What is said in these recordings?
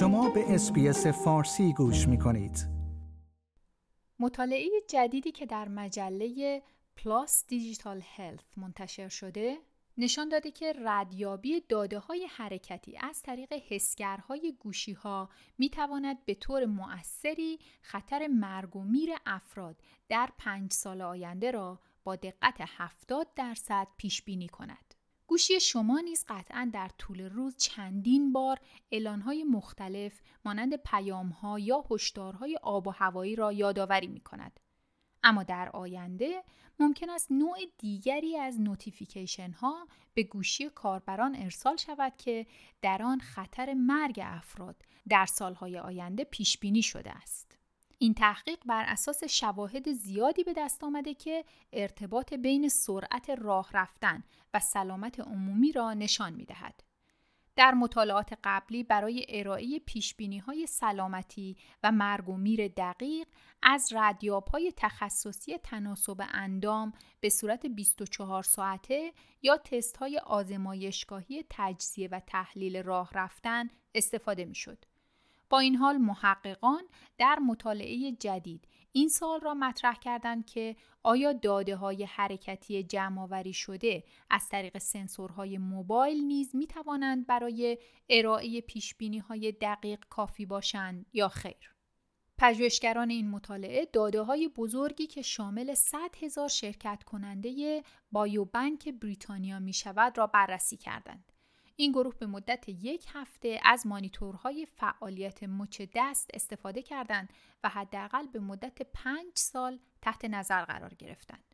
شما به اس بی اس فارسی گوش می کنید. مطالعه جدیدی که در مجله PLOS Digital Health منتشر شده نشان داده که ردیابی داده های حرکتی از طریق حسگرهای گوشی ها می تواند به طور مؤثری خطر مرگ و میر افراد در پنج سال آینده را با دقت 70 درصد پیش بینی کند. گوشی شما نیز قطعا در طول روز چندین بار اعلانهای مختلف مانند پیامها یا هشدارهای آب و هوایی را یادآوری می کند. اما در آینده ممکن است نوع دیگری از نوتیفیکیشن ها به گوشی کاربران ارسال شود که در آن خطر مرگ افراد در سالهای آینده پیش بینی شده است. این تحقیق بر اساس شواهد زیادی به دست آمده که ارتباط بین سرعت راه رفتن و سلامت عمومی را نشان می دهد. در مطالعات قبلی برای ارائه پیشبینی های سلامتی و مرگ و میر دقیق از ردیاب های تخصصی تناسب اندام به صورت 24 ساعته یا تست های آزمایشگاهی تجزیه و تحلیل راه رفتن استفاده می شد. با این حال محققان در مطالعه جدید این سال را مطرح کردند که آیا داده های حرکتی جمع شده از طریق سنسورهای موبایل نیز می توانند برای ارائه پیش های دقیق کافی باشند یا خیر؟ پژوهشگران این مطالعه داده های بزرگی که شامل 100 هزار شرکت کننده بایوبنک بریتانیا می شود را بررسی کردند. این گروه به مدت یک هفته از مانیتورهای فعالیت مچ دست استفاده کردند و حداقل به مدت پنج سال تحت نظر قرار گرفتند.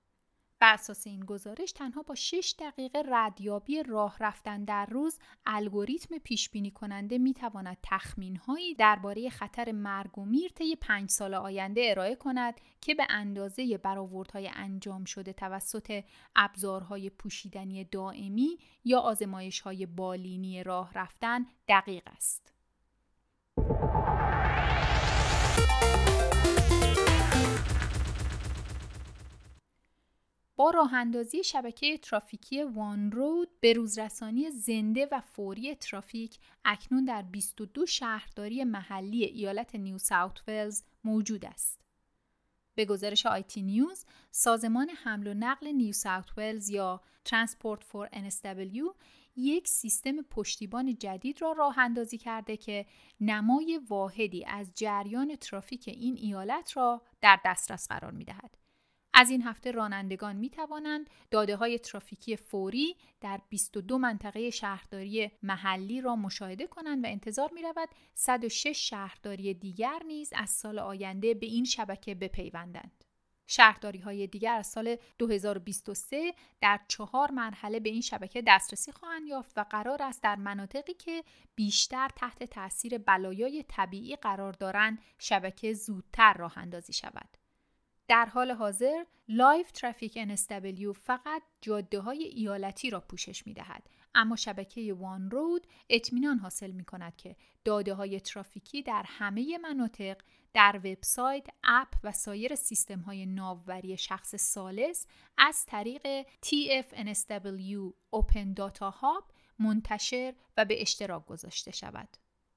بر اساس این گزارش تنها با 6 دقیقه ردیابی راه رفتن در روز الگوریتم پیش بینی کننده می تواند تخمین هایی درباره خطر مرگ و میر طی 5 سال آینده ارائه کند که به اندازه برآوردهای انجام شده توسط ابزارهای پوشیدنی دائمی یا آزمایش های بالینی راه رفتن دقیق است. با راه اندازی شبکه ترافیکی OneRoad به روزرسانی زنده و فوری ترافیک اکنون در 22 شهرداری محلی ایالت نیو ساوت ولز موجود است. به گزارش iTnews، سازمان حمل و نقل نیو ساوت ولز یا Transport for NSW یک سیستم پشتیبان جدید را راه اندازی کرده که نمای واحدی از جریان ترافیک این ایالت را در دسترس قرار می دهد. از این هفته رانندگان می توانند داده های ترافیکی فوری در 22 منطقه شهرداری محلی را مشاهده کنند و انتظار می رود 106 شهرداری دیگر نیز از سال آینده به این شبکه بپیوندند. شهرداری های دیگر از سال 2023 در چهار مرحله به این شبکه دسترسی خواهند یافت و قرار است در مناطقی که بیشتر تحت تاثیر بلایای طبیعی قرار دارند شبکه زودتر راه اندازی شود. در حال حاضر Live Traffic NSW فقط جاده های ایالتی را پوشش می دهد. اما شبکه OneRoad اطمینان حاصل می کند که داده های ترافیکی در همه مناطق در وبسایت، اپ و سایر سیستم های ناوبری شخص ثالث از طریق TFNSW Open Data Hub منتشر و به اشتراک گذاشته شود.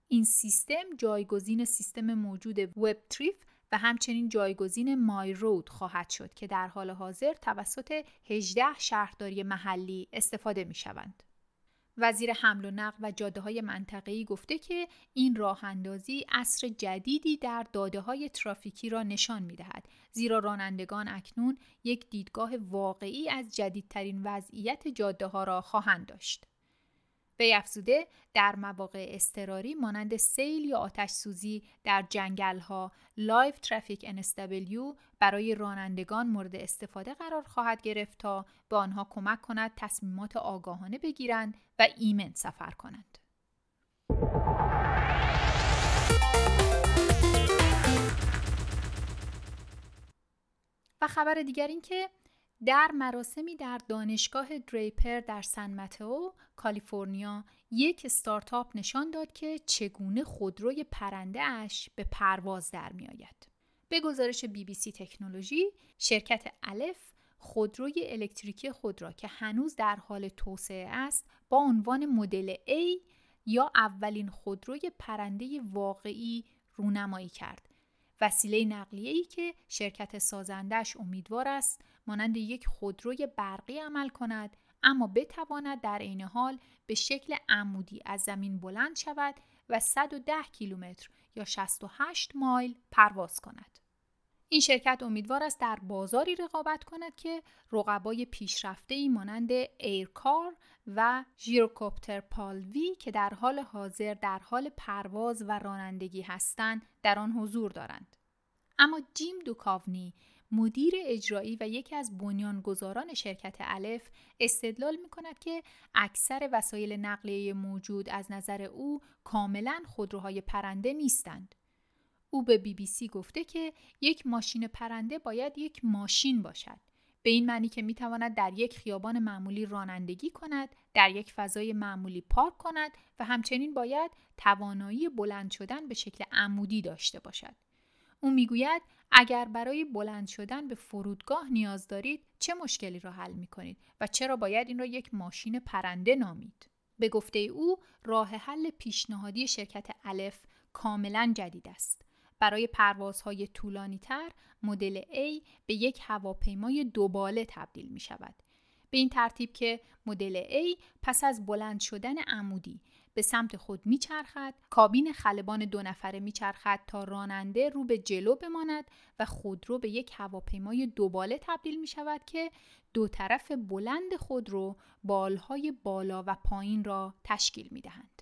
این سیستم جایگزین سیستم موجود وب تریف و همچنین جایگزین مای رود خواهد شد که در حال حاضر توسط 18 شهرداری محلی استفاده می شوند. وزیر حمل و نقل و جاده های منطقه‌ای گفته که این راه اندازی اصر جدیدی در داده های ترافیکی را نشان می دهد زیرا رانندگان اکنون یک دیدگاه واقعی از جدیدترین وضعیت جاده ها را خواهند داشت. به افزوده در مواقع استراری مانند سیل یا آتش سوزی در جنگل ها Live Traffic NSW برای رانندگان مورد استفاده قرار خواهد گرفت تا به آنها کمک کند تصمیمات آگاهانه بگیرند و ایمن سفر کنند. و خبر دیگر این که در مراسمی در دانشگاه دریپر در سن متئو، کالیفرنیا، یک استارتاپ نشان داد که چگونه خودروی پرنده اش به پرواز در می آید. به گزارش بی بی سی تکنولوژی، شرکت الف خودروی الکتریکی خود را که هنوز در حال توسعه است با عنوان مدل A یا اولین خودروی پرنده واقعی رونمایی کرد. وسیله نقلیه‌ای که شرکت سازندش امیدوار است مانند یک خودروی برقی عمل کند اما بتواند در عین حال به شکل عمودی از زمین بلند شود و 110 کیلومتر یا 68 مایل پرواز کند. این شرکت امیدوار است در بازاری رقابت کند که رقبای پیشرفته ای مانند ایرکار و ژیروکوپتر پالوی که در حال حاضر در حال پرواز و رانندگی هستند در آن حضور دارند. اما جیم دوکاونی مدیر اجرایی و یکی از بنیانگذاران شرکت الف استدلال می کند که اکثر وسایل نقلیه موجود از نظر او کاملا خودروهای پرنده نیستند. او به بی بی سی گفته که یک ماشین پرنده باید یک ماشین باشد. به این معنی که می تواند در یک خیابان معمولی رانندگی کند، در یک فضای معمولی پارک کند و همچنین باید توانایی بلند شدن به شکل عمودی داشته باشد. او می‌گوید اگر برای بلند شدن به فرودگاه نیاز دارید چه مشکلی را حل می کنید و چرا باید این را یک ماشین پرنده نامید؟ به گفته او راه حل پیشنهادی شرکت الف کاملا جدید است. برای پروازهای طولانی تر مدل A به یک هواپیمای دوباله تبدیل می شود. به این ترتیب که مدل A پس از بلند شدن عمودی به سمت خود میچرخد کابین خلبان دو نفره میچرخد تا راننده رو به جلو بماند و خودرو به یک هواپیمای دوباله تبدیل می شود که دو طرف بلند خودرو بالهای بالا و پایین را تشکیل می دهند.